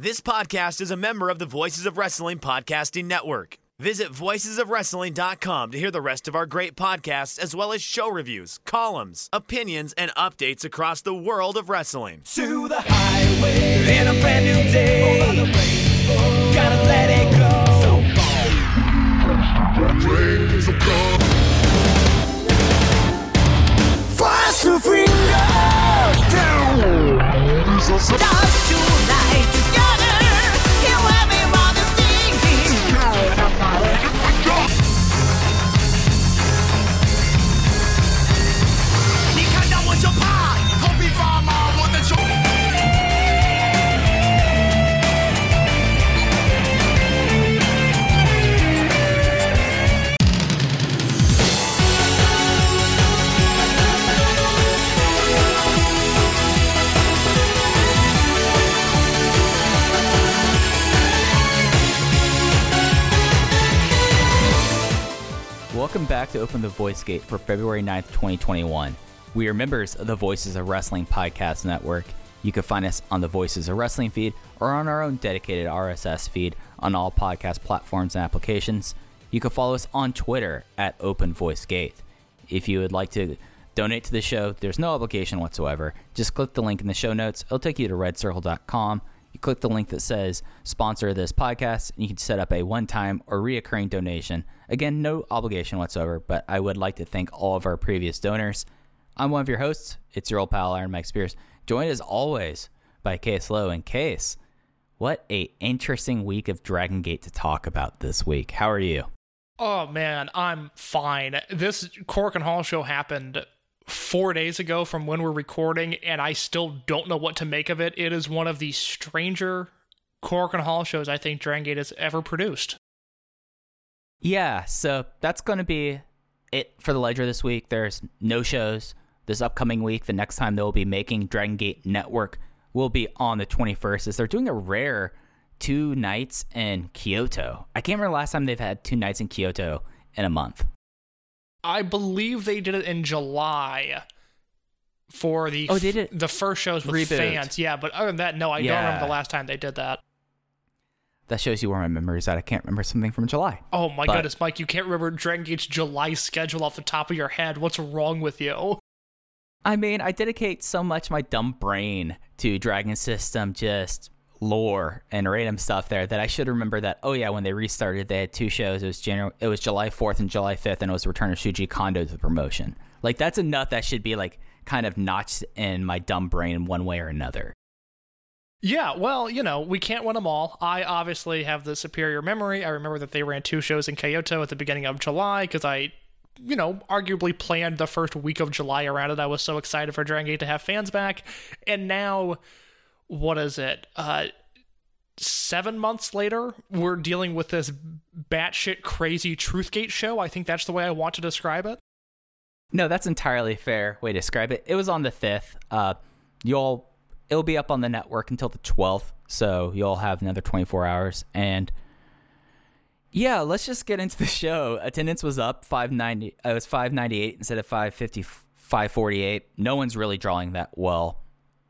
This podcast is a member of the Voices of Wrestling Podcasting Network. Visit voicesofwrestling.com to hear the rest of our great podcasts, as well as show reviews, columns, opinions, and updates across the world of wrestling. to the highway in a brand new day. Gotta let it go. Fast to freedom. Stars tonight Welcome back to Open the Voice Gate for February 9th, 2021. We are members of the Voices of Wrestling Podcast Network. You can find us on the Voices of Wrestling feed or on our own dedicated RSS feed on all podcast platforms and applications. You can follow us on Twitter at Open Voice Gate. If you would like to donate to the show, there's no obligation whatsoever. Just click the link in the show notes. It'll take you to redcircle.com. You click the link that says sponsor this podcast, and you can set up a one time or reoccurring donation. Again, no obligation whatsoever, but I would like to thank all of our previous donors. I'm one of your hosts. It's your old pal, Iron Mike Spears, joined as always by Case Lowe. And Case, what a interesting week of Dragon Gate to talk about this week. How are you? Oh man, I'm fine. This Korakuen Hall show happened four days ago from when we're recording, and I still don't know what to make of it. It is one of the stranger Korakuen Hall shows I think Dragon Gate has ever produced. Yeah, so that's going to be it for the Ledger this week. There's no shows this upcoming week. The next time they'll be making Dragon Gate Network will be on the 21st. As they're doing a rare two nights in Kyoto. I can't remember the last time they've had two nights in Kyoto in a month. I believe they did it in July for the Oh, they did the first shows with Reboot. fans. Yeah, but other than that, no, I don't remember the last time they did that. That shows you where my memory is at. I can't remember something from July. Oh my But- goodness, Mike, you can't remember Dragon Gate's July schedule off the top of your head. What's wrong with you? I mean, I dedicate so much my dumb brain to Dragon System just lore and random stuff there that I should remember that. Oh yeah, when they restarted, they had two shows. It was January, it was July fourth and July fifth, and it was the return of Shuji Kondo to the promotion. Like that's enough that should be like kind of notched in my dumb brain in one way or another. Yeah, well, you know, we can't win them all. I obviously have the superior memory. I remember that they ran two shows in Kyoto at the beginning of July because I, you know, arguably planned the first week of July around it. I was so excited for Dragon Gate to have fans back. And now, what is it? Uh, seven months later, we're dealing with this batshit crazy Truthgate show. I think that's the way I want to describe it. No, that's entirely fair way to describe it. It was on the fifth. Uh, you'll it'll be up on the network until the twelfth, so you'll have another twenty four hours. And yeah, let's just get into the show. Attendance was up five ninety. It was five ninety eight instead of 550, 548. No one's really drawing that well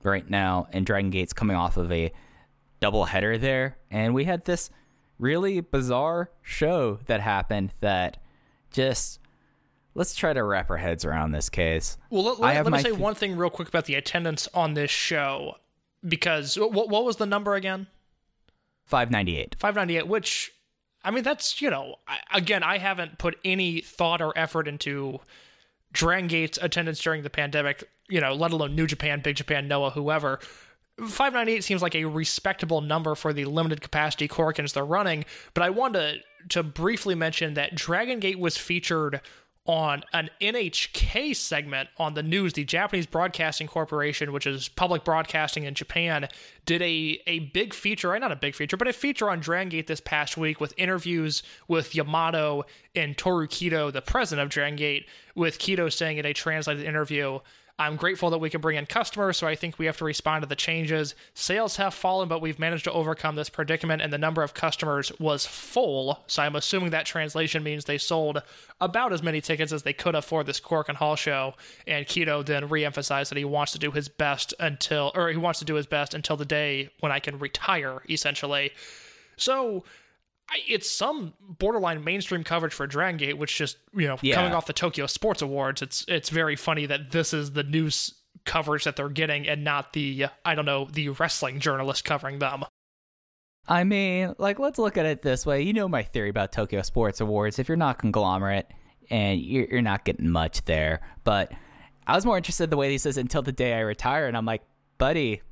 right now, and Dragon Gate's coming off of a double header there, and we had this really bizarre show that happened that just let's try to wrap our heads around this case. Well, let, let, let me say th- one thing real quick about the attendance on this show, because what, what was the number again? 598. 598, which, I mean, that's, you know, again, I haven't put any thought or effort into Dragon Gate's attendance during the pandemic, you know, let alone New Japan, Big Japan, Noah, whoever. 598 seems like a respectable number for the limited capacity Corkins they're running, but I wanted to, to briefly mention that Dragon Gate was featured on an NHK segment on the news. The Japanese Broadcasting Corporation, which is public broadcasting in Japan, did a, a big feature, or not a big feature, but a feature on Dragon Gate this past week with interviews with Yamato and Toru Kido, the president of Dragon Gate, with Kido saying in a translated interview, I'm grateful that we can bring in customers, so I think we have to respond to the changes. Sales have fallen, but we've managed to overcome this predicament, and the number of customers was full. So I'm assuming that translation means they sold about as many tickets as they could afford this Korakuen Hall show. And Kido then reemphasized that he wants to do his best until, or he wants to do his best until the day when I can retire, essentially. So it's some borderline mainstream coverage for Dragon Gate, which just you know Yeah. coming off the Tokyo Sports Awards, it's it's very funny that this is the news coverage that they're getting and not the I don't know the wrestling journalist covering them. I mean, like, let's look at it this way. You know my theory about Tokyo Sports Awards. If you're not conglomerate and you're, you're not getting much there, but I was more interested in the way he says until the day I retire, and I'm like, buddy,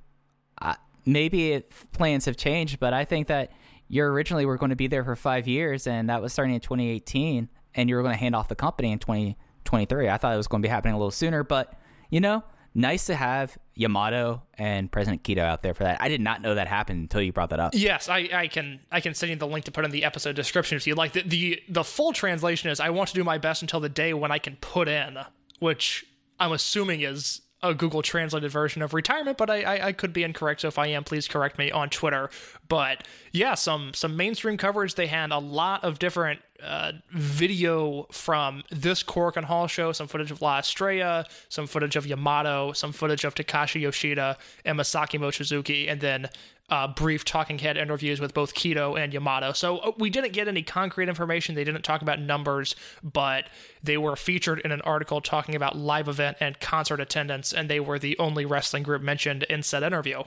I, maybe it, plans have changed, but I think that you originally were going to be there for five years, and that was starting in 2018, and you were going to hand off the company in 2023. I thought it was going to be happening a little sooner, but you know, nice to have Yamato and President Kido out there for that. I did not know that happened until you brought that up. Yes, I, I can I can send you the link to put in the episode description if you'd like. The, the the full translation is I want to do my best until the day when I can put in, which I'm assuming is a Google translated version of retirement, but I, I, I could be incorrect. So if I am, please correct me on Twitter. But yeah, some some mainstream coverage. They had a lot of different uh, video from this Korakuen Hall show, some footage of La Estrella, some footage of Yamato, some footage of Takashi Yoshida and Masaki Mochizuki, and then uh, brief talking head interviews with both Kido and Yamato. So uh, we didn't get any concrete information. They didn't talk about numbers, but they were featured in an article talking about live event and concert attendance, and they were the only wrestling group mentioned in said interview.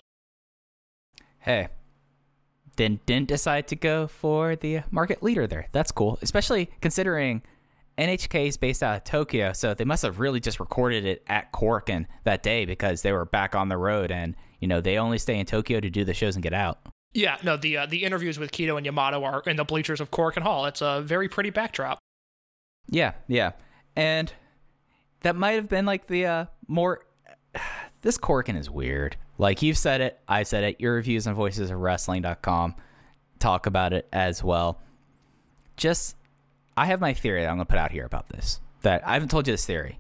hey, then didn't decide to go for the market leader there. That's cool, especially considering NHK is based out of Tokyo, so they must have really just recorded it at Corkin that day because they were back on the road, and you know they only stay in Tokyo to do the shows and get out. Yeah, no, the uh, the interviews with Kido and Yamato are in the bleachers of Korakuen Hall. It's a very pretty backdrop. Yeah, yeah, and that might have been like the uh, more. This Corkin is weird. Like you've said it, I said it. Your reviews on Voices of Wrestling.com talk about it as well. Just, I have my theory that I'm gonna put out here about this. That I haven't told you this theory.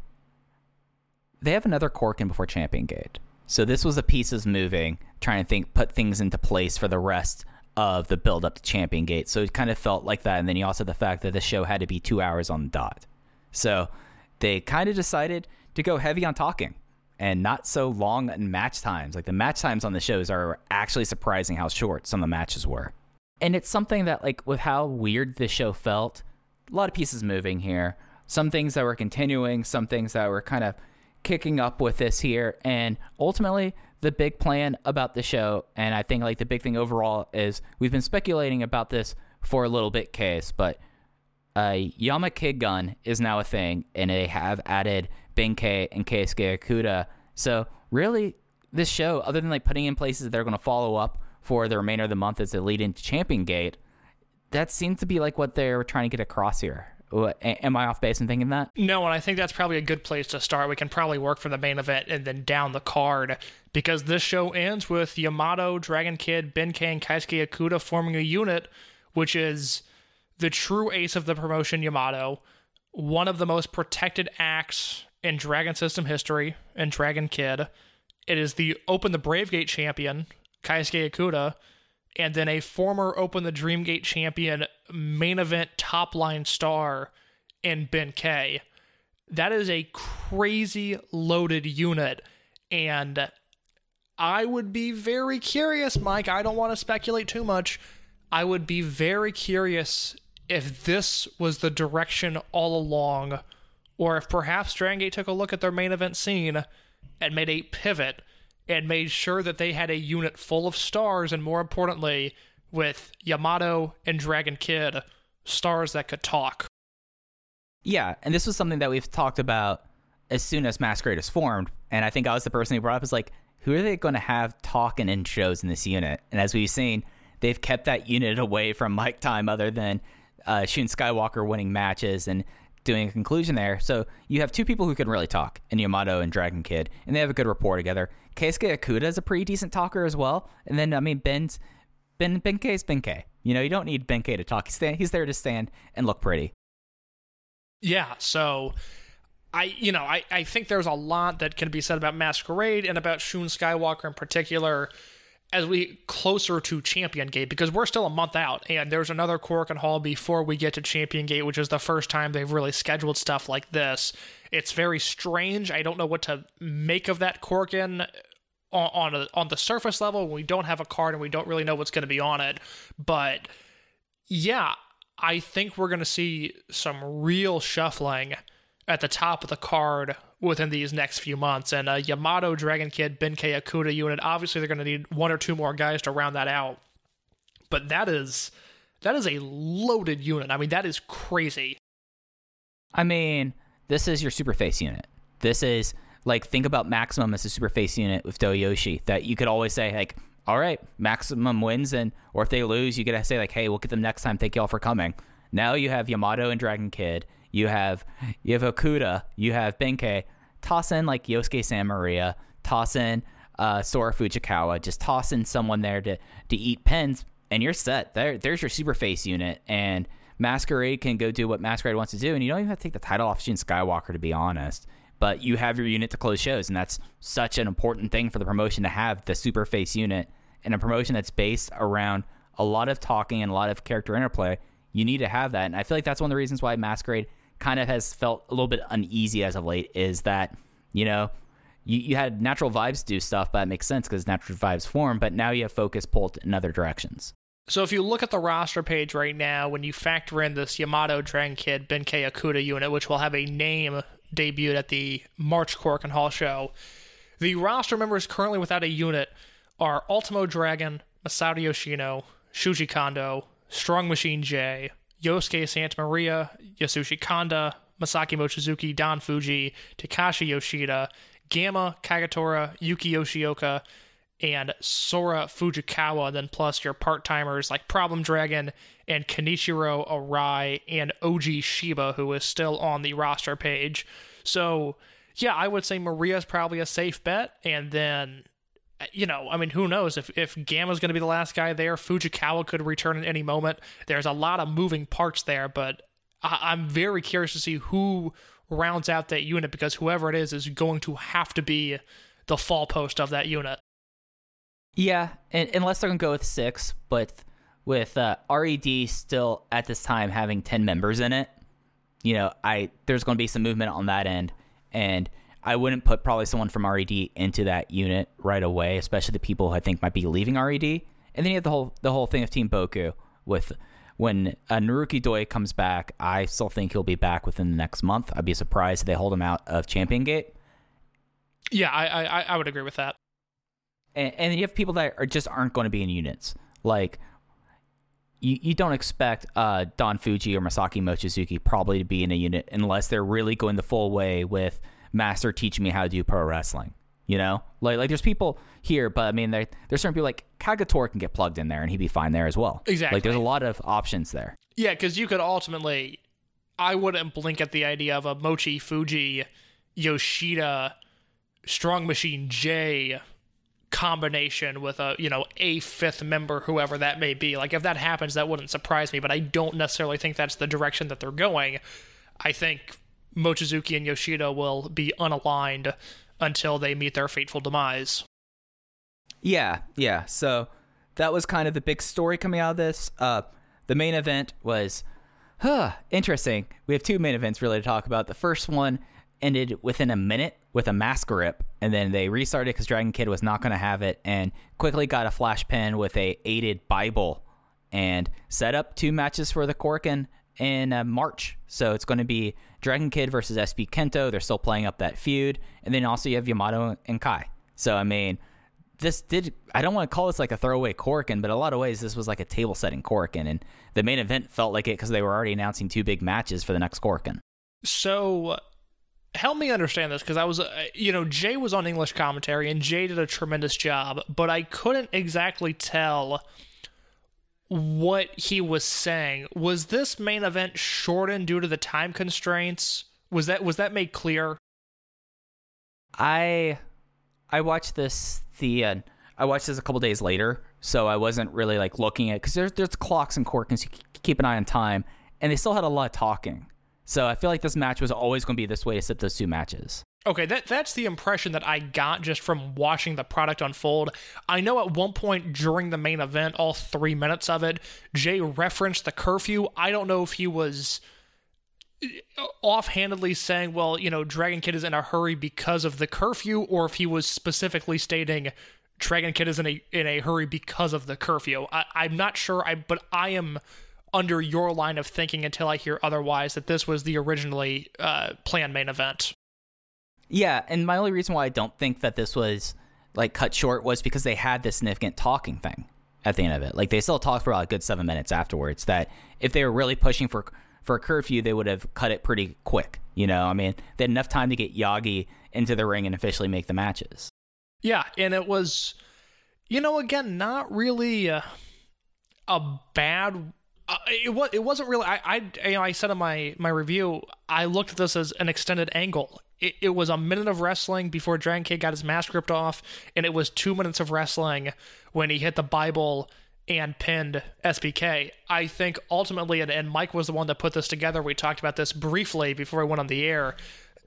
They have another Corkin before Champion Gate, so this was the pieces moving, trying to think, put things into place for the rest of the build up to Champion Gate. So it kind of felt like that, and then you also the fact that the show had to be two hours on the dot. So they kind of decided to go heavy on talking and not so long in match times. Like the match times on the shows are actually surprising how short some of the matches were. And it's something that, like, with how weird the show felt, a lot of pieces moving here. Some things that were continuing, some things that were kind of kicking up with this here. And ultimately, the big plan about the show, and I think, like, the big thing overall is we've been speculating about this for a little bit, case, but uh, Yama Kid Gun is now a thing, and they have added Benkei and Keisuke Okuda. So really, this show, other than like putting in places that they're going to follow up for the remainder of the month as they lead into Champion Gate, that seems to be like what they're trying to get across here. Am I off base in thinking that? No, and I think that's probably a good place to start. We can probably work for the main event and then down the card because this show ends with Yamato, Dragon Kid, Benkei, and Keisuke Okuda forming a unit, which is the true ace of the promotion, Yamato, one of the most protected acts in Dragon System history, and Dragon Kid. It is the Open the Brave Gate champion, Keisuke Okuda, and then a former Open the Dreamgate champion, main event top line star in Benkei. That is a crazy loaded unit. And I would be very curious, Mike. I don't want to speculate too much. I would be very curious if this was the direction all along, or if perhaps Dragon Gate took a look at their main event scene and made a pivot and made sure that they had a unit full of stars, and more importantly, with Yamato and Dragon Kid, stars that could talk. Yeah, and this was something that we've talked about as soon as Masquerade is formed, and I think I was the person who brought up is like, who are they going to have talking in shows in this unit? And as we've seen, they've kept that unit away from mic time, other than uh, Shun Skywalker winning matches and doing a conclusion there. So you have two people who can really talk, in Yamato and Dragon Kid, and they have a good rapport together. Keisuke Okuda is a pretty decent talker as well, and then I mean Ben's Ben Benkei's Benkei. You know, you don't need Benkei to talk. He's, he's there to stand and look pretty. Yeah, so I you know I, I think there's a lot that can be said about Masquerade and about Shun Skywalker in particular as we closer to Champion Gate because we're still a month out and there's another Korakuen Hall before we get to Champion Gate, which is the first time they've really scheduled stuff like this. It's very strange. I don't know what to make of that Korakuen on on, a, on the surface level. We don't have a card and we don't really know what's going to be on it, but yeah, I think we're going to see some real shuffling at the top of the card within these next few months. And uh, Yamato, Dragon Kid, Benkei Okuda unit, obviously they're going to need one or two more guys to round that out. But that is that is a loaded unit. I mean, that is crazy. I mean, this is your super face unit. This is like think about Maximum as a super face unit with Doyoshi that you could always say like, all right, Maximum wins, and or if they lose, you gotta say like, hey, we'll get them next time. Thank y'all for coming. Now you have Yamato and Dragon Kid. You have you have Okuda. You have Benkei. Toss in like Yosuke Santa Maria. Toss in uh, Sora Fujikawa. Just toss in someone there to to eat pins, and you're set. There, there's your super face unit, and Masquerade can go do what Masquerade wants to do, and you don't even have to take the title off Shun Skywalker to be honest. But you have your unit to close shows, and that's such an important thing for the promotion to have the super face unit and a promotion that's based around a lot of talking and a lot of character interplay. You need to have that, and I feel like that's one of the reasons why Masquerade kind of has felt a little bit uneasy as of late. Is that you know you, you had natural vibes do stuff, but it makes sense because natural vibes form. But now you have focus pulled in other directions. So if you look at the roster page right now, when you factor in this Yamato Dragon Kid Benkei Okuda unit, which will have a name debuted at the March Korakuen Hall show, the roster members currently without a unit are Ultimo Dragon, Masato Yoshino, Shuji Kondo, Strong Machine J, Yosuke Santa Maria, Yasushi Kanda, Masaki Mochizuki, Don Fuji, Takashi Yoshida, Gamma, Kagetora, Yuki Yoshioka, and Sora Fujikawa, then plus your part timers like Problem Dragon and Kenichiro Arai and OG Shiba, who is still on the roster page. So, yeah, I would say Maria's probably a safe bet. And then, you know, I mean, who knows? If, if Gamma's going to be the last guy there, Fujikawa could return at any moment. There's a lot of moving parts there, but I, I'm very curious to see who rounds out that unit because whoever it is is going to have to be the fall post of that unit. Yeah, and, unless they're gonna go with six, but with uh, RED still at this time having ten members in it, you know, I there's gonna be some movement on that end, and I wouldn't put probably someone from RED into that unit right away, especially the people who I think might be leaving RED. And then you have the whole the whole thing of Team Boku with when uh, Naruki Doi comes back. I still think he'll be back within the next month. I'd be surprised if they hold him out of Champion Gate. Yeah, I I, I would agree with that. and, and you have people that are just aren't going to be in units. Like you, you don't expect uh, Don Fuji or Masaki Mochizuki probably to be in a unit unless they're really going the full way with Master teaching me how to do pro wrestling. You know, like like there's people here, but I mean, there, there's certain people like Kagator can get plugged in there and he'd be fine there as well. Exactly. Like there's a lot of options there. Yeah, because you could ultimately, I wouldn't blink at the idea of a Mochi Fuji, Yoshida, Strong Machine J combination with a you know a fifth member, whoever that may be. Like if that happens, that wouldn't surprise me. But I don't necessarily think that's the direction that they're going. I think Mochizuki and Yoshida will be unaligned until they meet their fateful demise. Yeah, yeah. So that was kind of the big story coming out of this. Uh, the main event was, huh, interesting. We have two main events really to talk about. The first one ended within a minute with a mask rip, and then they restarted because Dragon Kid was not going to have it, and quickly got a flash pin with a aided Bible, and set up two matches for the Korkin in uh, March. So it's going to be Dragon Kid versus SB Kento. They're still playing up that feud, and then also you have Yamato and Kai. So I mean, this did I don't want to call this like a throwaway Korakuen, but a lot of ways this was like a table setting Korakuen, and the main event felt like it because they were already announcing two big matches for the next Korakuen. So help me understand this because I was, uh, you know, Jay was on English commentary and Jay did a tremendous job, but I couldn't exactly tell what he was saying. Was this main event shortened due to the time constraints? Was that was that made clear? I I watched this the uh, I watched this a couple days later, so I wasn't really like looking at because there's there's clocks and Korakuens you keep an eye on time, and they still had a lot of talking. So I feel like this match was always going to be this way to set those two matches. Okay, that that's the impression that I got just from watching the product unfold. I know at one point during the main event, all three minutes of it, Jay referenced the curfew. I don't know if he was uh, offhandedly saying, well, you know, Dragon Kid is in a hurry because of the curfew, or if he was specifically stating Dragon Kid is in a in a hurry because of the curfew. I, I'm not sure. I but I am under your line of thinking until I hear otherwise that this was the originally uh, planned main event. Yeah, and my only reason why I don't think that this was like cut short was because they had this significant talking thing at the end of it. Like they still talked for about a good seven minutes afterwards. That if they were really pushing for for a curfew, they would have cut it pretty quick. You know, I mean, they had enough time to get Yagi into the ring and officially make the matches. Yeah, and it was, you know, again, not really uh, a bad. Uh, it was. It wasn't really. I. I. You know, I said in my my review, I looked at this as an extended angle. It, it was a minute of wrestling before Dragon Kid got his mask ripped off, and it was two minutes of wrestling when he hit the Bible and pinned SBK. I think ultimately, and, and Mike was the one that put this together. We talked about this briefly before I went on the air.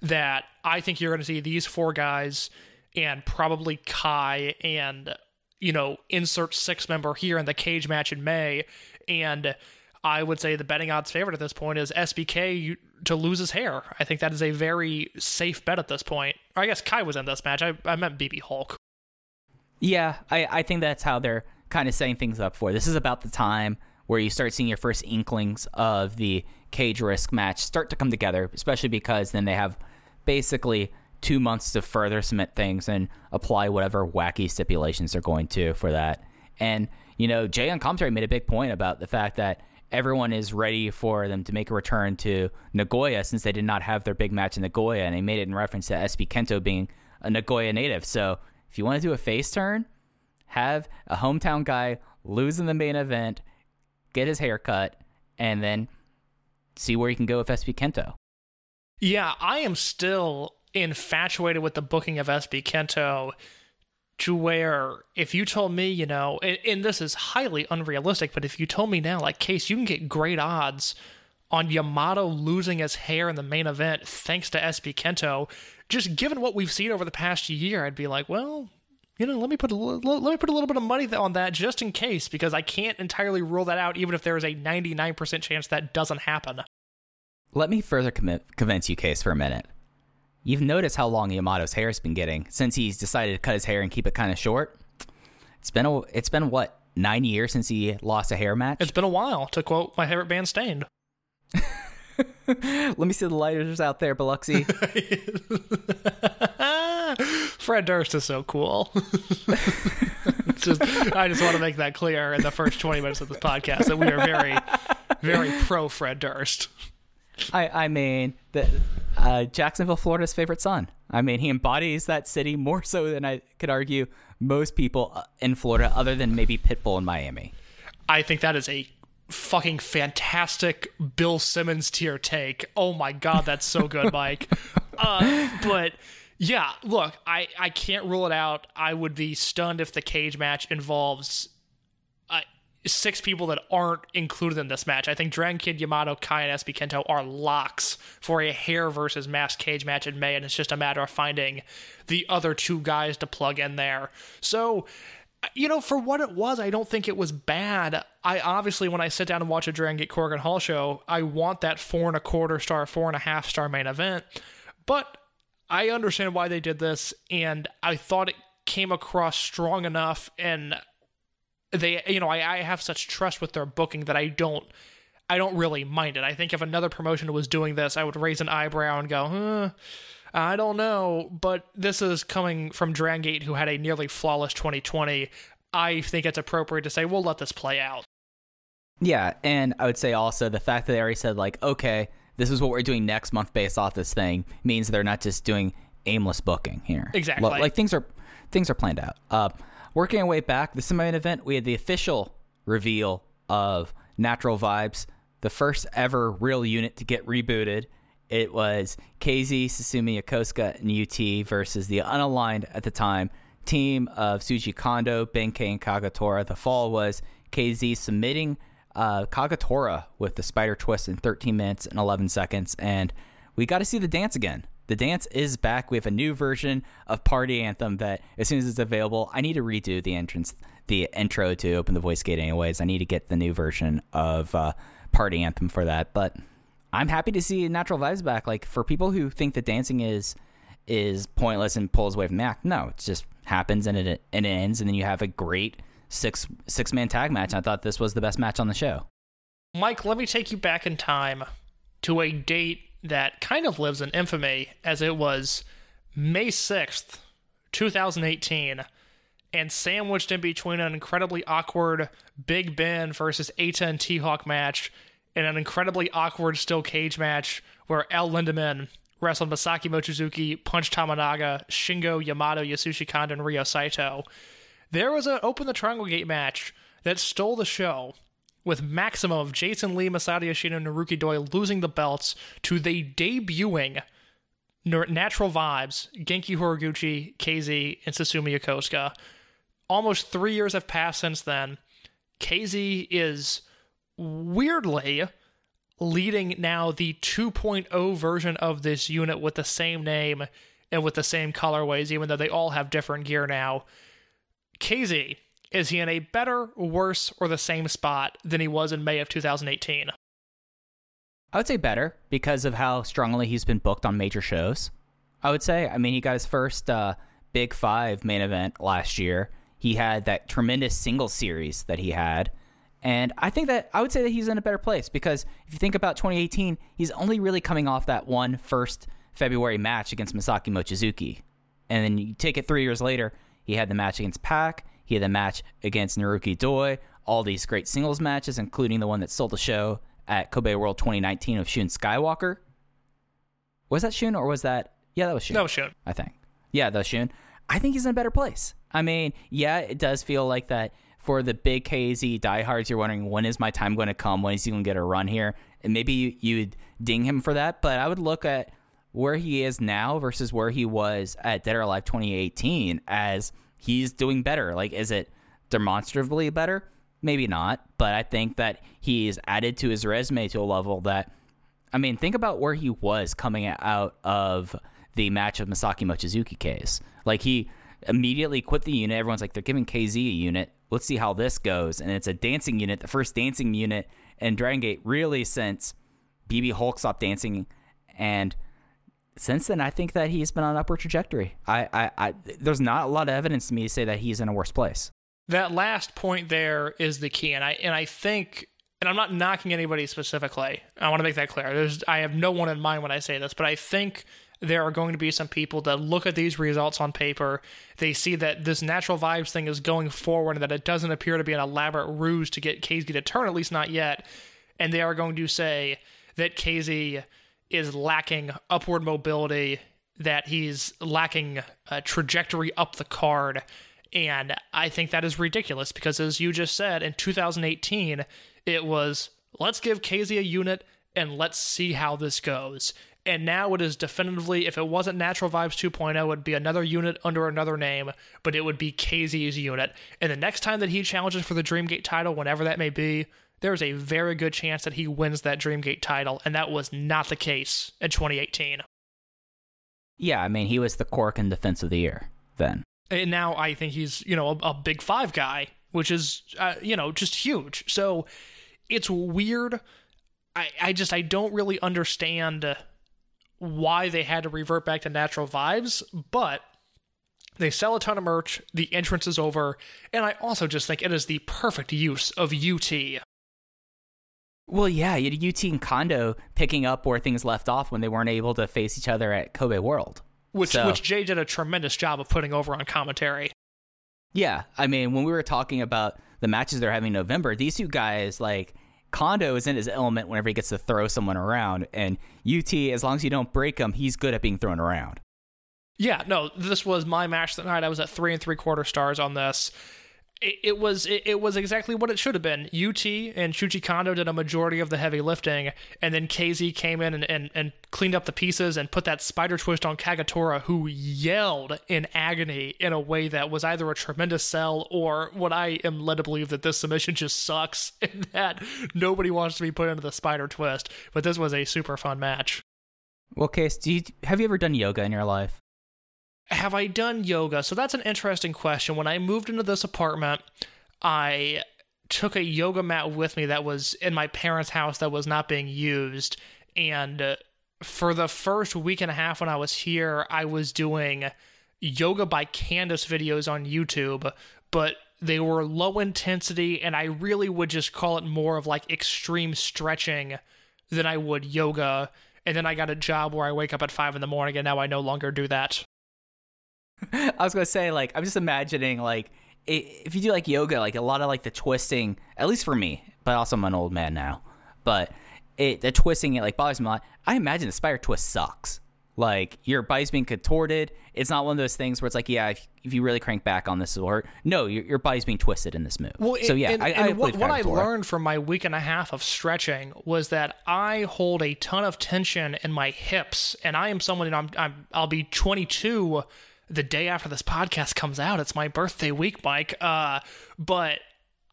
That I think you're going to see these four guys and probably Kai and you know insert six member here in the cage match in May, and I would say the betting odds favorite at this point is SBK to lose his hair. I think that is a very safe bet at this point. Or I guess Kai was in this match. I, I meant BB Hulk. Yeah, I, I think that's how they're kind of setting things up for. This is about the time where you start seeing your first inklings of the cage risk match start to come together, especially because then they have basically two months to further cement things and apply whatever wacky stipulations they're going to for that. And, you know, Jay on commentary made a big point about the fact that everyone is ready for them to make a return to Nagoya since they did not have their big match in Nagoya. And they made it in reference to SB Kento being a Nagoya native. So if you want to do a face turn, have a hometown guy lose in the main event, get his hair cut, and then see where you can go with SB Kento. Yeah, I am still infatuated with the booking of SB Kento to where if you told me, you know, and, and, this is highly unrealistic, but if you told me now, like, Case, you can get great odds on Yamato losing his hair in the main event thanks to SB Kento, just given what we've seen over the past year, I'd be like, well, you know, let me put a little, let me put a little bit of money on that just in case, because I can't entirely rule that out, even if there is a 99% chance that doesn't happen. Let me further commit, convince you, Case, for a minute. You've noticed how long Yamato's hair has been getting since he's decided to cut his hair and keep it kind of short. It's been a, it's been what nine years since he lost a hair match. It's been a while, to quote my favorite band, Staind. Let me see the lighters out there, Biloxi. Fred Durst is so cool. just, I just want to make that clear in the first 20 minutes of this podcast that we are very, very pro Fred Durst. I, I mean, the, uh, Jacksonville, Florida's favorite son. I mean, he embodies that city more so than I could argue most people uh, in Florida, other than maybe Pitbull in Miami. I think that is a fucking fantastic Bill Simmons tier take. Oh my god, that's so good, Mike. uh, but yeah, look, I I can't rule it out. I would be stunned if the cage match involves six people that aren't included in this match. I think Dragon Kid, Yamato, Kai, and SB Kento are locks for a hair versus mask cage match in May, and it's just a matter of finding the other two guys to plug in there. So, you know, for what it was, I don't think it was bad. I obviously, when I sit down and watch a Dragon Gate Korakuen Hall show, I want that four and a quarter star, four and a half star main event. But I understand why they did this, and I thought it came across strong enough and they you know I, I have such trust with their booking that I don't I don't really mind it. I think if another promotion was doing this, I would raise an eyebrow and go, huh, I don't know. But this is coming from Dragon Gate, who had a nearly flawless 2020. I think it's appropriate to say we'll let this play out. Yeah, and I would say also the fact that they already said like, okay, this is what we're doing next month based off this thing means they're not just doing aimless booking here. Exactly. Like things are things are planned out. Uh, Working our way back, the semi-main event, we had the official reveal of Natural Vibes, the first ever real unit to get rebooted. It was KZ, Susumu Yokosuka, and UT versus the unaligned at the time team of Shuji Kondo, Benkei, and Kagetora. The fall was KZ submitting uh, Kagetora with the spider twist in 13 minutes and 11 seconds, and we got to see the dance again. The dance is back. We have a new version of Party Anthem that, as soon as it's available, I need to redo the entrance, the intro to Open the Voice Gate. Anyways, I need to get the new version of uh, Party Anthem for that. But I'm happy to see Natural Vibes back. Like for people who think that dancing is is pointless and pulls away from the act, no, it just happens and it and it ends, and then you have a great six six man tag match. I thought this was the best match on the show. Mike, let me take you back in time to a date that kind of lives in infamy, as it was May 6th, 2018, and sandwiched in between an incredibly awkward Big Ben versus Eita and T Hawk match and an incredibly awkward steel cage match where El Lindemann wrestled Masaki Mochizuki, Punch Tominaga, Shingo Yamato, Yasushi Kanda, and Ryo Saito. There was an Open the Triangle Gate match that stole the show with Maximum of Jason Lee, Masato Yoshino, and Naruki Doi losing the belts to the debuting Natural Vibes, Genki Horiguchi, KZ, and Susumu Yokosuka. Almost three years have passed since then. KZ is weirdly leading now the 2.0 version of this unit with the same name and with the same colorways, even though they all have different gear now. KZ, is he in a better, worse, or the same spot than he was in May of 2018? I would say better because of how strongly he's been booked on major shows. I would say. I mean, he got his first uh, Big Five main event last year. He had that tremendous single series that he had. And I think that I would say that he's in a better place because if you think about 2018, he's only really coming off that one first February match against Masaki Mochizuki. And then you take it three years later, he had the match against Pac, he had a match against Naruki Doi, all these great singles matches, including the one that sold the show at Kobe World 2019 of Shun Skywalker. Was that Shun or was that? Yeah, that was Shun. That was Shun. I think. Yeah, that was Shun. I think he's in a better place. I mean, yeah, it does feel like that for the big KZ diehards. You're wondering when is my time going to come? When is he going to get a run here? And maybe you, you would ding him for that. But I would look at where he is now versus where he was at Dead or Alive 2018 as he's doing better. Like, is it demonstrably better? Maybe not, but I think that he's added to his resume to a level that, I mean, think about where he was coming out of the match of Masaki Mochizuki case. Like, he immediately quit the unit. Everyone's like, they're giving KZ a unit. Let's see how this goes. And it's a dancing unit, the first dancing unit in Dragon Gate, really, since BB Hulk stopped dancing. And since then, I think that he's been on an upward trajectory. I, I, I, there's not a lot of evidence to me to say that he's in a worse place. That last point there is the key, and I and I think, and I'm not knocking anybody specifically. I want to make that clear. There's, I have no one in mind when I say this, but I think there are going to be some people that look at these results on paper. They see that this natural vibes thing is going forward, and that it doesn't appear to be an elaborate ruse to get KZ to turn, at least not yet. And they are going to say that KZ is lacking upward mobility, that he's lacking a trajectory up the card. And I think that is ridiculous because, as you just said, in 2018, it was let's give KZ a unit and let's see how this goes. And now it is definitively, if it wasn't Natural Vibes 2.0, it would be another unit under another name, but it would be KZ's unit. And the next time that he challenges for the Dreamgate title, whenever that may be, there's a very good chance that he wins that Dreamgate title. And that was not the case in 2018. Yeah, I mean, he was the cork in Defense of the Year then. And now I think he's, you know, a, a big five guy, which is, uh, you know, just huge. So it's weird. I, I just, I don't really understand why they had to revert back to natural vibes, but they sell a ton of merch, the entrance is over, and I also just think it is the perfect use of UT. Well, yeah, you had UT and Kondo picking up where things left off when they weren't able to face each other at Kobe World. Which, So- which Jay did a tremendous job of putting over on commentary. Yeah, I mean, when we were talking about the matches they're having in November, these two guys, like, Kondo is in his element whenever he gets to throw someone around, and UT, as long as you don't break him, he's good at being thrown around. Yeah, no, this was my match that night. I was at three and three quarter stars on this. It, was it, was exactly what it should have been. UT and Shuji Kondo did a majority of the heavy lifting, and then KZ came in and, and, and cleaned up the pieces and put that spider twist on Kagetora, who yelled in agony in a way that was either a tremendous sell or what I am led to believe that this submission just sucks and that nobody wants to be put into the spider twist. But this was a super fun match. Well, Case, do you have you ever done yoga in your life? Have I done yoga? So that's an interesting question. When I moved into this apartment, I took a yoga mat with me that was in my parents' house that was not being used. And uh, for the first week and a half when I was here, I was doing yoga by Candace videos on YouTube, but they were low intensity, and I really would just call it more of like extreme stretching than I would yoga. And then I got a job where I wake up at five in the morning, and now I no longer do that. I was gonna say like I'm just imagining like if you do like yoga, like a lot of like the twisting, at least for me, but also I'm an old man now, but it the twisting it like bothers me a lot. I imagine the spider twist sucks. Like your body's being contorted. It's not one of those things where it's like, yeah, if, if you really crank back on this, it'll hurt. No, your, your body's being twisted in this move. Well, so yeah, and, I, and I what, what I learned from my week and a half of stretching was that I hold a ton of tension in my hips, and I am someone. Know, I'm, I'm I'll be 22 the day after this podcast comes out. It's my birthday week, Mike. Uh, but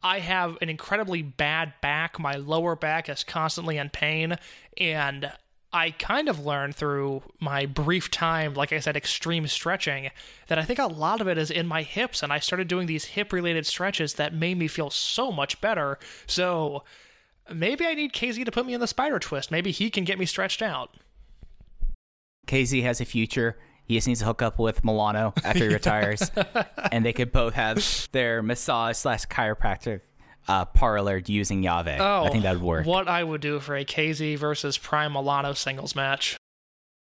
I have an incredibly bad back. My lower back is constantly in pain, and I kind of learned through my brief time, like I said, extreme stretching, that I think a lot of it is in my hips, and I started doing these hip related stretches that made me feel so much better. So maybe I need KZ to put me in the spider twist. Maybe he can get me stretched out. KZ has a future. He just needs to hook up with Milano after he retires, and they could both have their massage slash chiropractic uh, parlor using Yave. Oh, I think that would work. What I would do for a KZ versus Prime Milano singles match.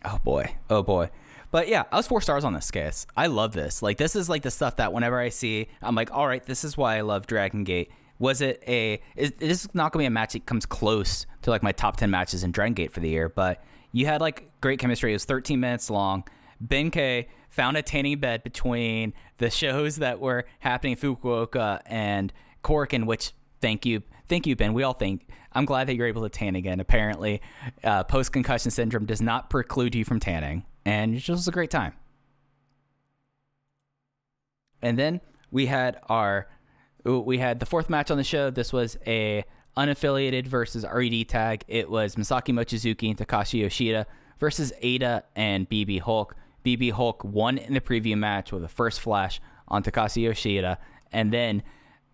Oh boy, oh boy. But yeah, I was four stars on this case. I love this. Like this is like the stuff that whenever I see, I'm like, all right, this is why I love Dragon Gate. Was it a? Is, this is not gonna be a match that comes close to like my top ten matches in Dragon Gate for the year, but you had like great chemistry. It was 13 minutes long. Benkei found a tanning bed between the shows that were happening in Fukuoka and Cork, Corkin, which thank you, thank you, Ben. We all think. I'm glad that you're able to tan again. Apparently, uh, post concussion syndrome does not preclude you from tanning, and it just was a great time. And then we had our we had the fourth match on the show. This was a unaffiliated versus RED tag. It was Masaki Mochizuki and Takashi Yoshida versus Eita and BB Hulk. BB Hulk won in the preview match with a first flash on Takashi Yoshida, and then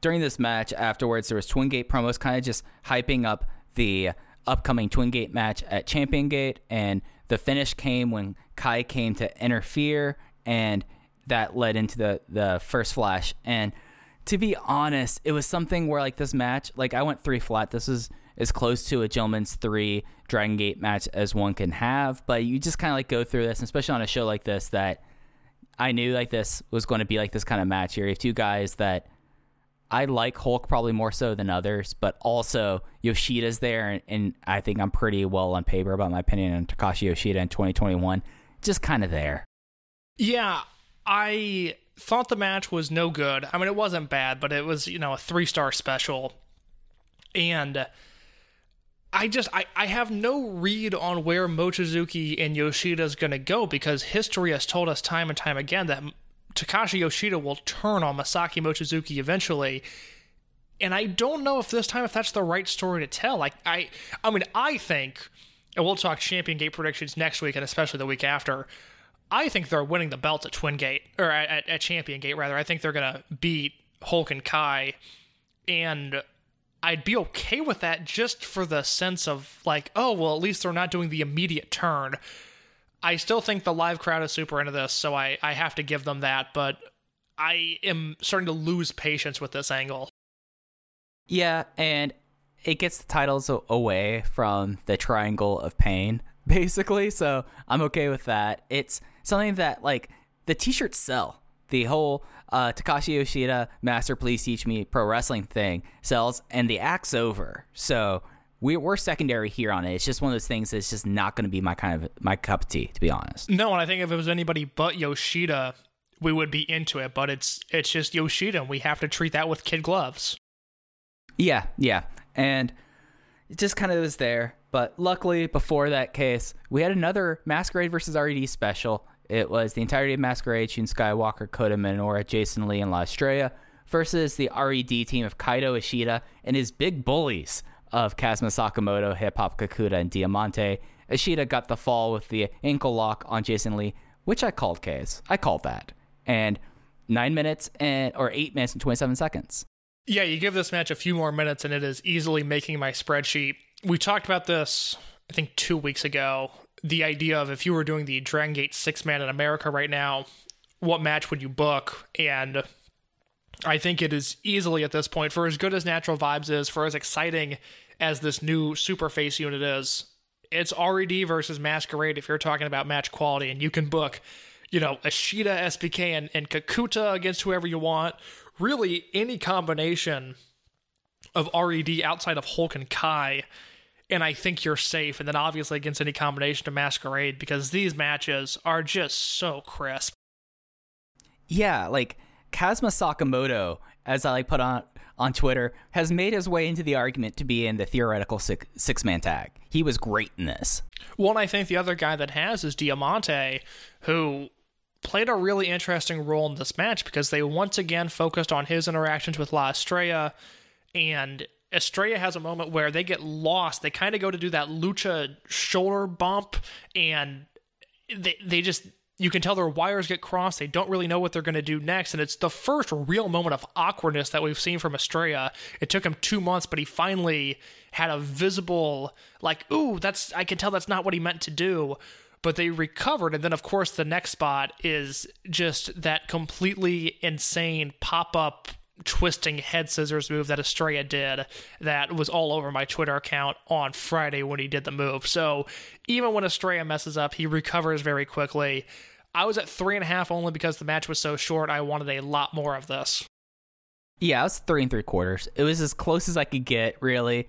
during this match afterwards, there was Twin Gate promos kind of just hyping up the upcoming Twin Gate match at Champion Gate, and the finish came when Kai came to interfere, and that led into the the first flash. And to be honest, it was something where like this match, like I went three flat. This is as close to a gentleman's three Dragon Gate match as one can have, but you just kind of like go through this, especially on a show like this that I knew like this was going to be like this kind of match here. You have two guys that I like Hulk probably more so than others, but also Yoshida's there, and, and I think I'm pretty well on paper about my opinion on Takashi Yoshida in 2021. Just kind of there. Yeah, I thought the match was no good. I mean, it wasn't bad, but it was, you know, a three star special. And I just, I, I have no read on where Mochizuki and Yoshida is going to go because history has told us time and time again that Takashi Yoshida will turn on Masaki Mochizuki eventually. And I don't know if this time if that's the right story to tell. Like I I mean I think and we'll talk Champion Gate predictions next week and especially the week after. I think they're winning the belt at Twin Gate or at, at, Champion Gate rather. I think they're gonna beat Hulk and Kai, and I'd be okay with that just for the sense of like, oh well, at least they're not doing the immediate turn. I still think the live crowd is super into this, so I I have to give them that. But I am starting to lose patience with this angle. Yeah, and it gets the titles away from the triangle of pain, basically. So I'm okay with that. It's something that like the t-shirts sell. The whole uh, Takashi Yoshida Master Please Teach Me Pro Wrestling thing sells, and the act's over. So we, we're secondary here on it. It's just one of those things that's just not going to be my kind of my cup of tea, to be honest. No, and I think if it was anybody but Yoshida, we would be into it. But it's it's just Yoshida, and we have to treat that with kid gloves. Yeah, yeah. And it just kind of was there. But luckily, before that case, we had another Masquerade versus RED special. It was the entirety of Masquerade, Shun Skywalker, Kota Minoura, Jason Lee, and La Estrella versus the RED team of Kaito Ishida and his big bullies of Kazuma Sakamoto, Hip Hop Kakuta, and Diamante. Ishida got the fall with the ankle lock on Jason Lee, which I called case. I called that. And nine minutes and or eight minutes and 27 seconds. Yeah, you give this match a few more minutes, and it is easily making my spreadsheet. We talked about this, I think, two weeks ago. The idea of if you were doing the Dragon Gate six man in America right now, what match would you book? And I think it is easily at this point, for as good as Natural Vibes is, for as exciting as this new super face unit is, it's RED versus Masquerade if you're talking about match quality, and you can book, you know, Ishida, SBK, and, and Kakuta against whoever you want. Really, any combination of RED outside of Hulk and Kai, and I think you're safe. And then obviously against any combination of Masquerade, because these matches are just so crisp. Yeah, like Kazuma Sakamoto, as I like put on on Twitter, has made his way into the argument to be in the theoretical six six man tag. He was great in this. Well, and I think the other guy that has is Diamante, who played a really interesting role in this match because they once again focused on his interactions with La Estrella, and Estrella has a moment where they get lost. They kind of go to do that lucha shoulder bump, and they they just you can tell their wires get crossed. They don't really know what they're going to do next, and it's the first real moment of awkwardness that we've seen from Estrella. It took him two months, but he finally had a visible like, ooh, that's I can tell that's not what he meant to do. But they recovered, and then of course the next spot is just that completely insane pop up twisting head scissors move that Estrella did that was all over my Twitter account on Friday when he did the move. So even when Estrella messes up, he recovers very quickly. I was at three and a half only because the match was so short. I wanted a lot more of this. Yeah, I was three and three quarters. It was as close as I could get, really,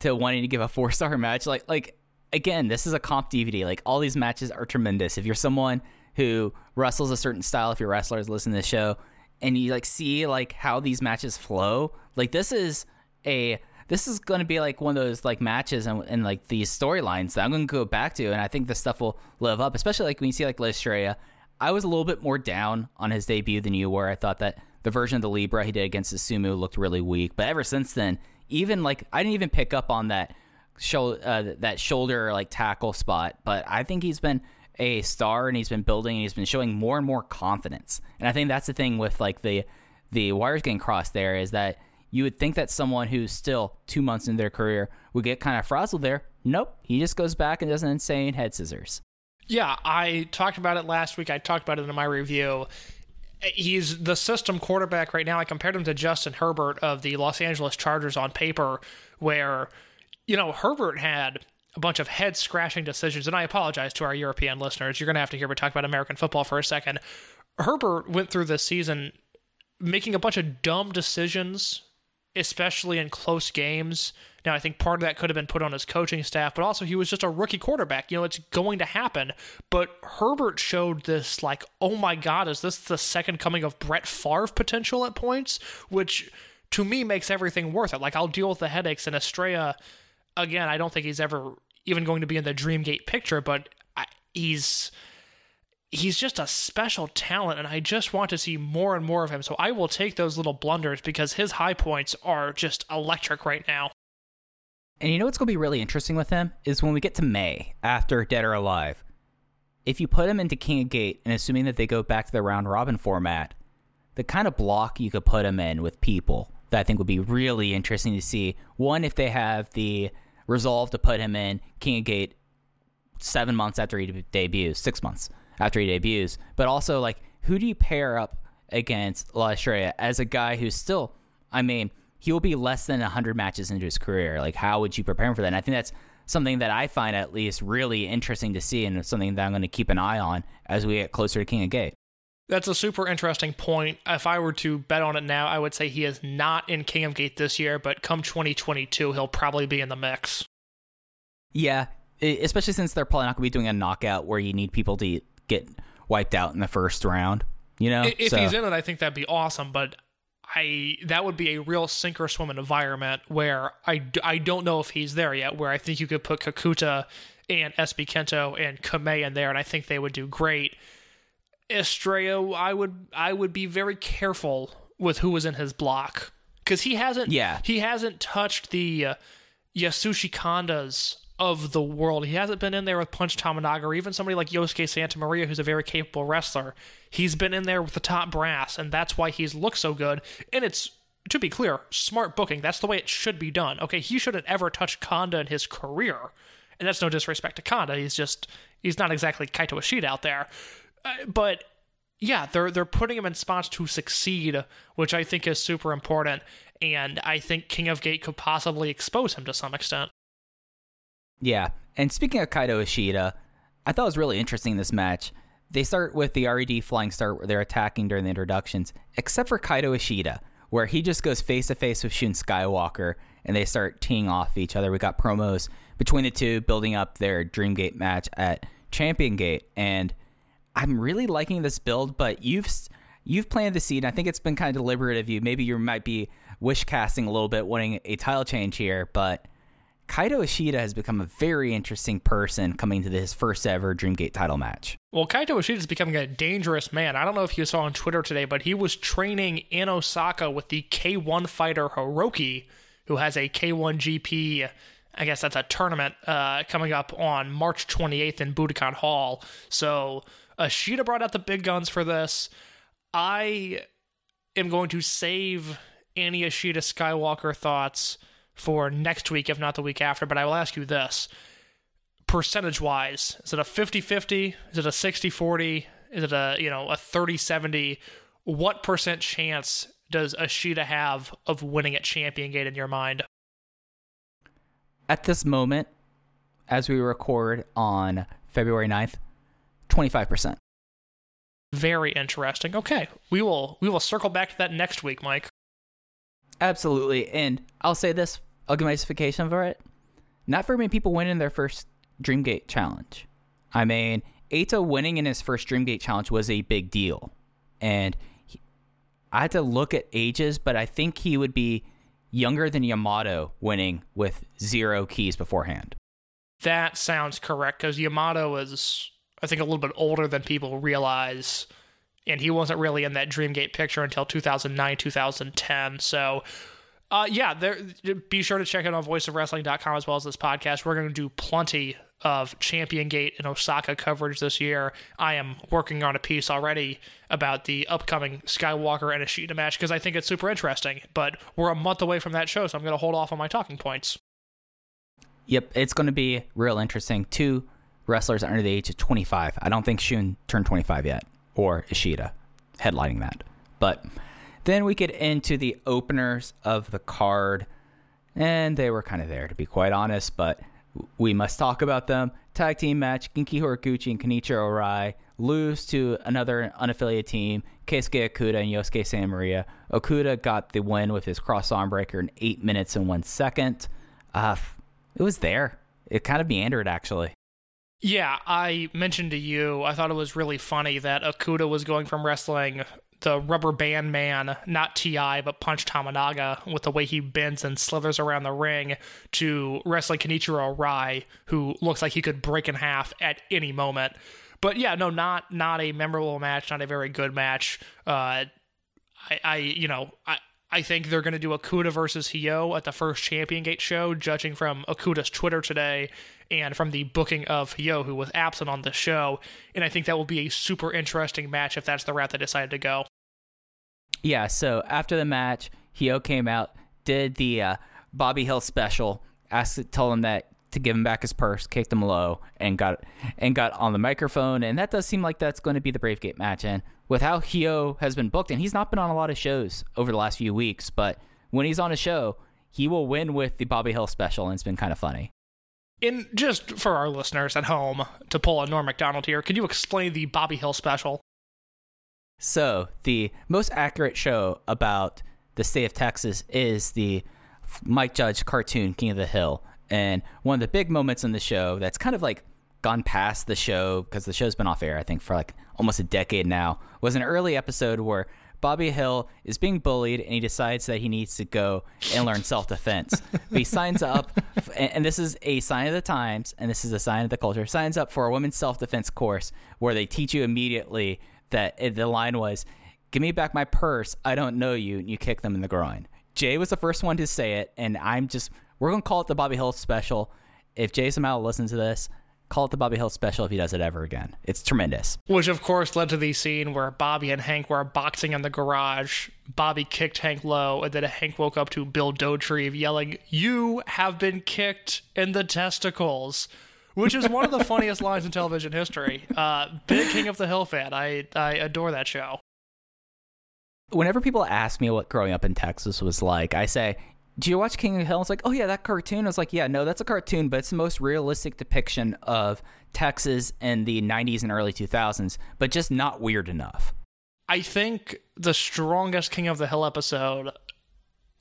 to wanting to give a four star match. Like, like again, this is a comp DVD. Like, all these matches are tremendous. If you're someone who wrestles a certain style, if you're wrestlers listen to the show, and you like see like how these matches flow, like this is a this is going to be like one of those like matches and, and like these storylines that I'm going to go back to, and I think this stuff will live up, especially like when you see like La Estrella. I was a little bit more down on his debut than you were. I thought that the version of the Libra he did against the Sumu looked really weak, but ever since then, even like I didn't even pick up on that show uh, that shoulder like tackle spot, but I think he's been a star and he's been building and he's been showing more and more confidence. And I think that's the thing with like the the wires getting crossed there is that you would think that someone who's still two months in their career would get kind of frazzled there. Nope. He just goes back and does an insane head scissors. Yeah, I talked about it last week. I talked about it in my review. He's the system quarterback right now. I compared him to Justin Herbert of the Los Angeles Chargers on paper, where, you know, Herbert had a bunch of head scratching decisions. And I apologize to our European listeners. You're going to have to hear me talk about American football for a second. Herbert went through this season making a bunch of dumb decisions, especially in close games. Now, I think part of that could have been put on his coaching staff, but also he was just a rookie quarterback. You know, it's going to happen. But Herbert showed this, like, oh my God, is this the second coming of Brett Favre potential at points? Which to me makes everything worth it. Like, I'll deal with the headaches, and Estrella again, I don't think he's ever even going to be in the Dreamgate picture, but he's he's just a special talent and I just want to see more and more of him. So I will take those little blunders because his high points are just electric right now. And you know what's going to be really interesting with him is when we get to May after Dead or Alive. If you put him into King of Gate and assuming that they go back to the round robin format, the kind of block you could put him in with people that I think would be really interesting to see. One, if they have the resolve to put him in King of Gate seven months after he debuts, six months after he debuts, but also like who do you pair up against La Estrella as a guy who's still, I mean, he will be less than 100 matches into his career. Like, how would you prepare him for that? And I think that's something that I find at least really interesting to see and something that I'm going to keep an eye on as we get closer to King of Gate. That's a super interesting point. If I were to bet on it now, I would say he is not in King of Gate this year, but come 2022, he'll probably be in the mix. Yeah, especially since they're probably not going to be doing a knockout where you need people to get wiped out in the first round. You know, If So- he's in it, I think that'd be awesome. But I that would be a real sink or swim environment where I, I don't know if he's there yet. Where I think you could put Kakuta and SB Kento and Kame in there, and I think they would do great. Estrella, I would I would be very careful with who was in his block because he hasn't Yeah. he hasn't touched the uh, Yasushi Kandas of the world. He hasn't been in there with Punch Tominaga or even somebody like Yosuke Santa Maria, who's a very capable wrestler. He's been in there with the top brass, and that's why he's looked so good. And it's to be clear, smart booking. That's the way it should be done. Okay, he shouldn't ever touch Kanda in his career, and that's no disrespect to Kanda. He's just he's not exactly Kaito Ishida out there, uh, but yeah, they're they're putting him in spots to succeed, which I think is super important. And I think King of Gate could possibly expose him to some extent. Yeah. And speaking of Kaito Ishida, I thought it was really interesting this match. They start with the RED flying start where they're attacking during the introductions, except for Kaito Ishida, where he just goes face to face with Shun Skywalker and they start teeing off each other. We got promos between the two building up their Dreamgate match at Champion Gate. And I'm really liking this build, but you've you've planted the seed. I think it's been kind of deliberate of you. Maybe you might be wish casting a little bit, wanting a title change here, but Kaito Ishida has become a very interesting person coming to his first ever Dreamgate title match. Well, Kaito Ishida is becoming a dangerous man. I don't know if you saw on Twitter today, but he was training in Osaka with the K1 fighter Hiroki, who has a K1 GP. I guess that's a tournament uh, coming up on March 28th in Budokan Hall. So Ishida brought out the big guns for this. I am going to save any Ishida Skywalker thoughts for next week, if not the week after. But I will ask you this percentage wise is it a 50-50 is it a 60-40 is it a you know a 30-70 what percent chance does Ishida have of winning at champion gate in your mind At this moment, as we record on February 9th, 25%. very interesting okay we will we will circle back to that next week mike Absolutely. And I'll say this, I'll give my justification for it. Not very many people win in their first Dreamgate challenge. I mean, Eita winning in his first Dreamgate challenge was a big deal. And he, I had to look at ages, but I think he would be younger than Yamato winning with zero keys beforehand. that sounds correct because yamato is i think a little bit older than people realize and he wasn't really in that dreamgate picture until 2009 2010 so uh, yeah, there. Be sure to check out on voiceofwrestling.com as well as this podcast. We're going to do plenty of Champion Gate and Osaka coverage this year. I am working on a piece already about the upcoming Skywalker and Ishida match because I think it's super interesting. But we're a month away from that show, so I'm going to hold off on my talking points. Yep, it's going to be real interesting. Two wrestlers under the age of 25. I don't think Shun turned 25 yet, or Ishida headlining that. But then we get into the openers of the card, and they were kind of there, to be quite honest, but we must talk about them. Tag team match Genki Horiguchi and Kenichiro Arai lose to another unaffiliated team, Keisuke Okuda and Yosuke Santa Maria. Okuda got the win with his cross arm breaker in 8 minutes and 1 second. Uh, it was there. It kind of meandered, actually. Yeah, I mentioned to you, I thought it was really funny that Okuda was going from wrestling the rubber band man, not TI, but Punch Tominaga, with the way he bends and slithers around the ring, to wrestling Kenichiro Arai, who looks like he could break in half at any moment. But yeah, no, not not a memorable match, not a very good match. Uh, I, I you know, I, I think they're going to do Okuda versus Hyo at the first Champion Gate show, judging from Okuda's Twitter today and from the booking of Hyo, who was absent on the show. And I think that will be a super interesting match if that's the route they decided to go. Yeah, so after the match, Hyo came out, did the uh, Bobby Hill special, asked, told him that to give him back his purse, kicked him low, and got and got on the microphone. And that does seem like that's going to be the Bravegate match. And with how Hyo has been booked, and he's not been on a lot of shows over the last few weeks, but when he's on a show, he will win with the Bobby Hill special, and it's been kind of funny. And just for our listeners at home, to pull a Norm MacDonald here, could you explain the Bobby Hill special? So, the most accurate show about the state of Texas is the Mike Judge cartoon, King of the Hill. And one of the big moments in the show that's kind of like gone past the show because the show's been off air, I think, for like almost a decade now, was an early episode where Bobby Hill is being bullied and he decides that he needs to go and learn self defense. he signs up, and, this is a sign of the times, and this is a sign of the culture. Signs up for a women's self defense course where they teach you immediately that eh, the line was, "Give me back my purse. I don't know you." And you kick them in the groin. Jay was the first one to say it, and I'm just we're gonna call it the Bobby Hill special. If Jason somehow listens to this, call it the Bobby Hill special if he does it ever again. It's tremendous. Which, of course, led to the scene where Bobby and Hank were boxing in the garage. Bobby kicked Hank low, and then Hank woke up to Bill Dauterive yelling, You have been kicked in the testicles. Which is one of the funniest lines in television history. Uh, big King of the Hill fan. I, I adore that show. Whenever people ask me what growing up in Texas was like, I say, do you watch King of the Hill? It's like, oh yeah, that cartoon. I was like, yeah, no, that's a cartoon, but it's the most realistic depiction of Texas in the 90s and early 2000s, but just not weird enough. I think the strongest King of the Hill episode,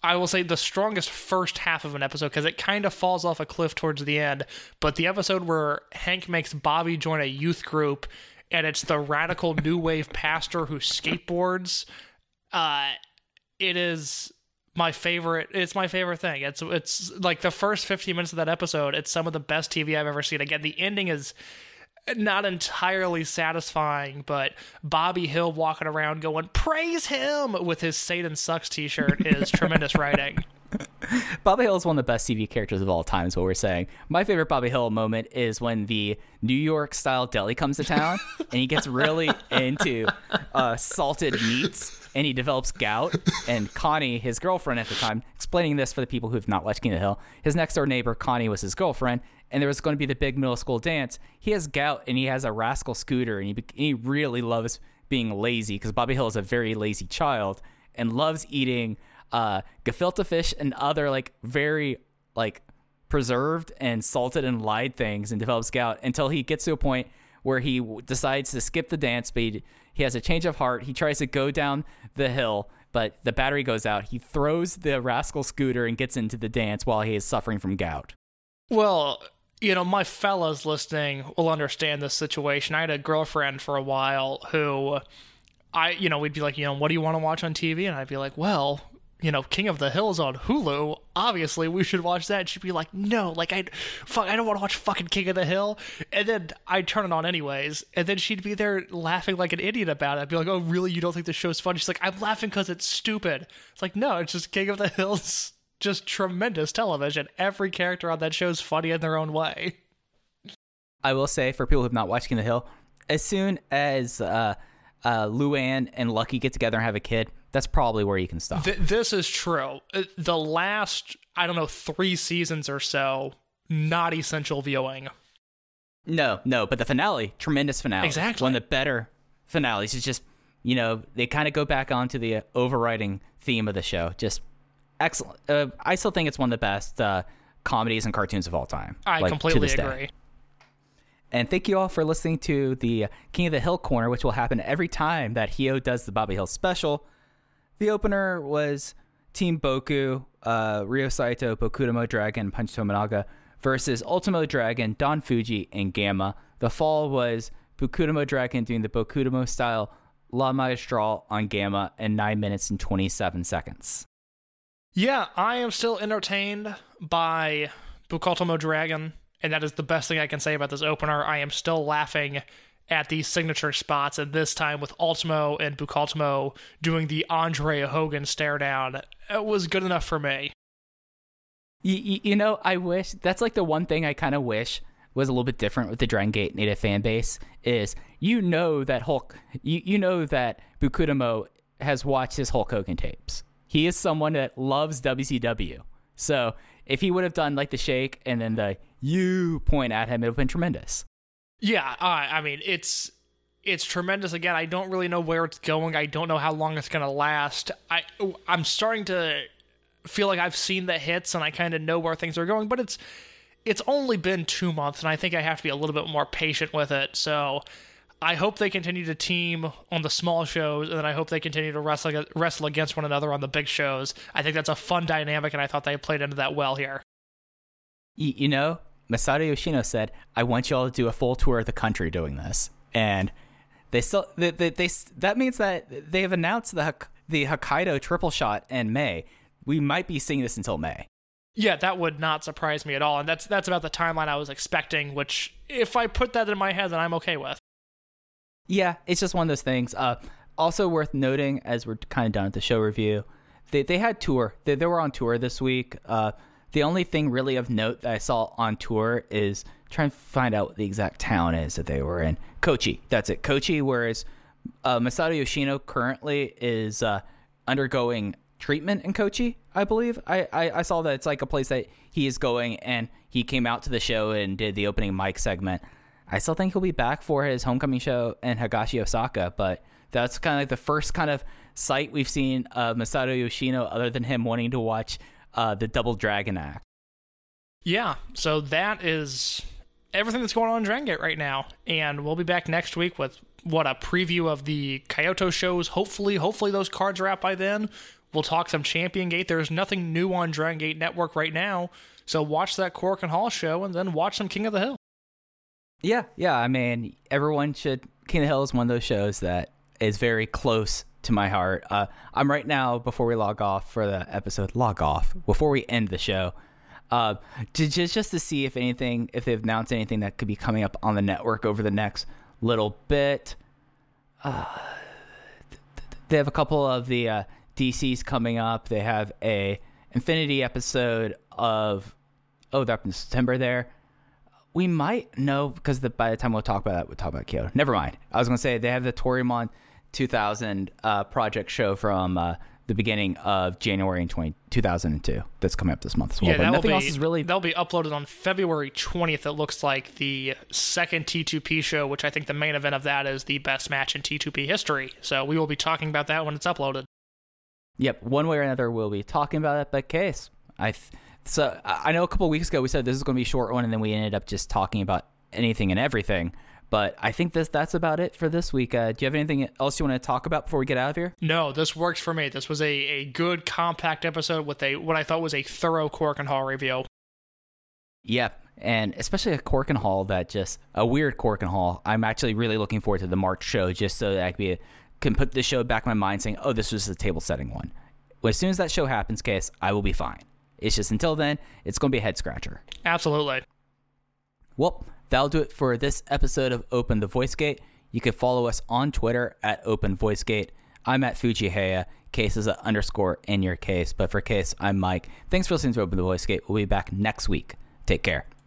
I will say the strongest first half of an episode because it kind of falls off a cliff towards the end. But the episode where Hank makes Bobby join a youth group and it's the radical new wave pastor who skateboards, uh, it is my favorite. It's my favorite thing. It's it's like the first 15 minutes of that episode. It's some of the best TV I've ever seen. Again, the ending is not entirely satisfying, but Bobby Hill walking around going "Praise him" with his "Satan sucks" T-shirt is tremendous writing. Bobby Hill is one of the best TV characters of all time, is what we're saying. My favorite Bobby Hill moment is when the New York style deli comes to town and he gets really into uh, salted meats and he develops gout. And Connie, his girlfriend at the time, explaining this for the people who have not watched King of the Hill, his next door neighbor, Connie, was his girlfriend. And there was going to be the big middle school dance. He has gout and he has a rascal scooter and he, he really loves being lazy because Bobby Hill is a very lazy child and loves eating uh, gefilte fish and other like very like preserved and salted and lied things and develops gout until he gets to a point where he decides to skip the dance, but he, he has a change of heart. He tries to go down the hill, but the battery goes out. He throws the rascal scooter and gets into the dance while he is suffering from gout. Well, you know, my fellas listening will understand this situation. I had a girlfriend for a while who I, you know, we'd be like, you know, what do you want to watch on TV? And I'd be like, well, you know, King of the Hills on Hulu. Obviously, we should watch that. She'd be like, no, like I, fuck, I don't want to watch fucking King of the Hill. And then I'd turn it on anyways, and then she'd be there laughing like an idiot about it. I'd be like, oh, really? You don't think the show's funny? She's like, I'm laughing because it's stupid. It's like, no, it's just King of the Hills, just tremendous television. Every character on that show's funny in their own way. I will say for people who have not watched King of the Hill, as soon as uh, uh, Luann and Lucky get together and have a kid, that's probably where you can stop. Th- this is true. Uh, The last, I don't know, three seasons or so, not essential viewing. No, no, but the finale, tremendous finale. Exactly. One of the better finales. It's just, you know, they kind of go back onto the uh, overriding theme of the show. Just excellent. Uh, I still think it's one of the best uh, comedies and cartoons of all time. I like, completely this day. agree. And thank you all for listening to the King of the Hill Corner, which will happen every time that Hyo does the Bobby Hill special. The opener was Team Boku, uh, Ryo Saito, Bokudomo Dragon, Punch Tominaga versus Ultimo Dragon, Don Fuji, and Gamma. The fall was Bokudomo Dragon doing the Bokudomo style La Magistral on Gamma in 9 minutes and 27 seconds. Yeah, I am still entertained by Bukaltomo Dragon, and that is the best thing I can say about this opener. I am still laughing at these signature spots, and this time with Ultimo and Bukaltomo doing the Andre Hogan stare down. It was good enough for me. You, you, know, I wish that's like the one thing I kind of wish was a little bit different with the Dragon Gate native fan base is you know that Hulk, you, you know that Bukudomo has watched his Hulk Hogan tapes. He is someone that loves WCW. So if he would have done like the shake and then the you point at him, it would have been tremendous. Yeah, uh, I mean it's it's tremendous. Again, I don't really know where it's going. I don't know how long it's gonna last. I I'm starting to feel like I've seen the hits and I kind of know where things are going, but it's it's only been two months, and I think I have to be a little bit more patient with it. So I hope they continue to team on the small shows, and then I hope they continue to wrestle wrestle against one another on the big shows. I think that's a fun dynamic, and I thought they played into that well here. You know, Masato Yoshino said, I want y'all to do a full tour of the country doing this. And They still they, they, they that means that they have announced the the Hokkaido triple shot in May. We might be seeing this until May. Yeah, that would not surprise me at all, and that's that's about the timeline I was expecting. Which, if I put that in my head, then I'm okay with. Yeah, it's just one of those things. Uh, also worth noting as we're kind of done with the show review, they they had tour. They they were on tour this week. Uh, the only thing really of note that I saw on tour is trying to find out what the exact town is that they were in. Kochi. That's it. Kochi. Whereas uh, Masato Yoshino currently is uh, undergoing treatment in Kochi. I believe. I, I I saw that it's like a place that he is going, and he came out to the show and did the opening mic segment. I still think he'll be back for his homecoming show in Higashi, Osaka, but that's kind of like the first kind of sight we've seen of Masato Yoshino, other than him wanting to watch uh, the Double Dragon act. Yeah, so that is everything that's going on in Dragon Gate right now, and we'll be back next week with what a preview of the Kyoto shows. Hopefully, hopefully those cards are out by then. We'll talk some Champion Gate. There's nothing new on Dragon Gate Network right now, so watch that Korakuen Hall show and then watch some King of the Hill. Yeah, yeah. I mean, everyone should. King of the Hill is one of those shows that is very close to my heart. Uh, I'm right now before we log off for the episode. Log off before we end the show. Uh, to just just to see if anything, if they've announced anything that could be coming up on the network over the next little bit. Uh, they have a couple of the uh, DCs coming up. They have a Infinity episode of oh, they're up in September there we might know because the, by the time we'll talk about that, we'll talk about Kyoto. Never mind. I was going to say they have the Toryumon 2000 uh, project show from uh, the beginning of January in 20, 2002 that's coming up this month as well. Yeah, but nothing be, else is really. That'll be uploaded on February 20th. It looks like the second T2P show, which I think the main event of that is the best match in T2P history. So we will be talking about that when it's uploaded. Yep, one way or another, we'll be talking about it. But case, I. Th- so I know a couple weeks ago we said this is going to be a short one, and then we ended up just talking about anything and everything. But I think this that's about it for this week. Uh, do you have anything else you want to talk about before we get out of here? No, this works for me. This was a, a good, compact episode with a what I thought was a thorough Korakuen Hall review. Yep, and especially a Korakuen Hall that just a weird Korakuen Hall. I'm actually really looking forward to the March show just so that I can, be, can put the show back in my mind saying, oh, this was the table setting one. As soon as that show happens, case I will be fine. It's just until then, it's going to be a head scratcher. Absolutely. Well, that'll do it for this episode of Open the Voice Gate. You can follow us on Twitter at Open Voice Gate. I'm at Fujiheya. Case is a underscore in your case. But for case, I'm Mike. Thanks for listening to Open the Voice Gate. We'll be back next week. Take care.